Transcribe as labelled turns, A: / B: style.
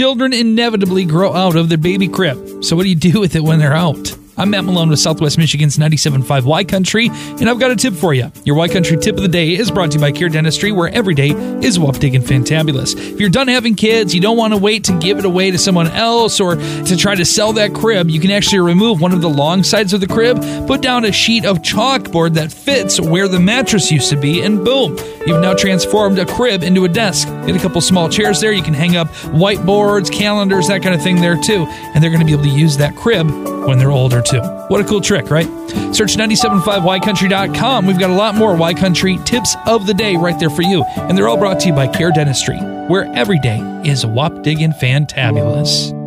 A: children inevitably grow out of their baby crib. So, what do you do with it when they're out? I'm Matt Malone with Southwest Michigan's 97.5 Y Country, and I've got a tip for you. Your Y Country tip of the day is brought to you by Care Dentistry, where every day is wapdig and fantabulous. If you're done having kids, you don't want to wait to give it away to someone else or to try to sell that crib, you can actually remove one of the long sides of the crib, put down a sheet of chalkboard that fits where the mattress used to be, and boom, you've now transformed a crib into a desk. Get a couple small chairs there, you can hang up whiteboards, calendars, that kind of thing there too, and they're going to be able to use that crib when they're older too. What a cool trick, right? Search 975ycountry.com. We've got a lot more Y Country tips of the day right there for you. And they're all brought to you by Care Dentistry, where every day is wop digging fantabulous.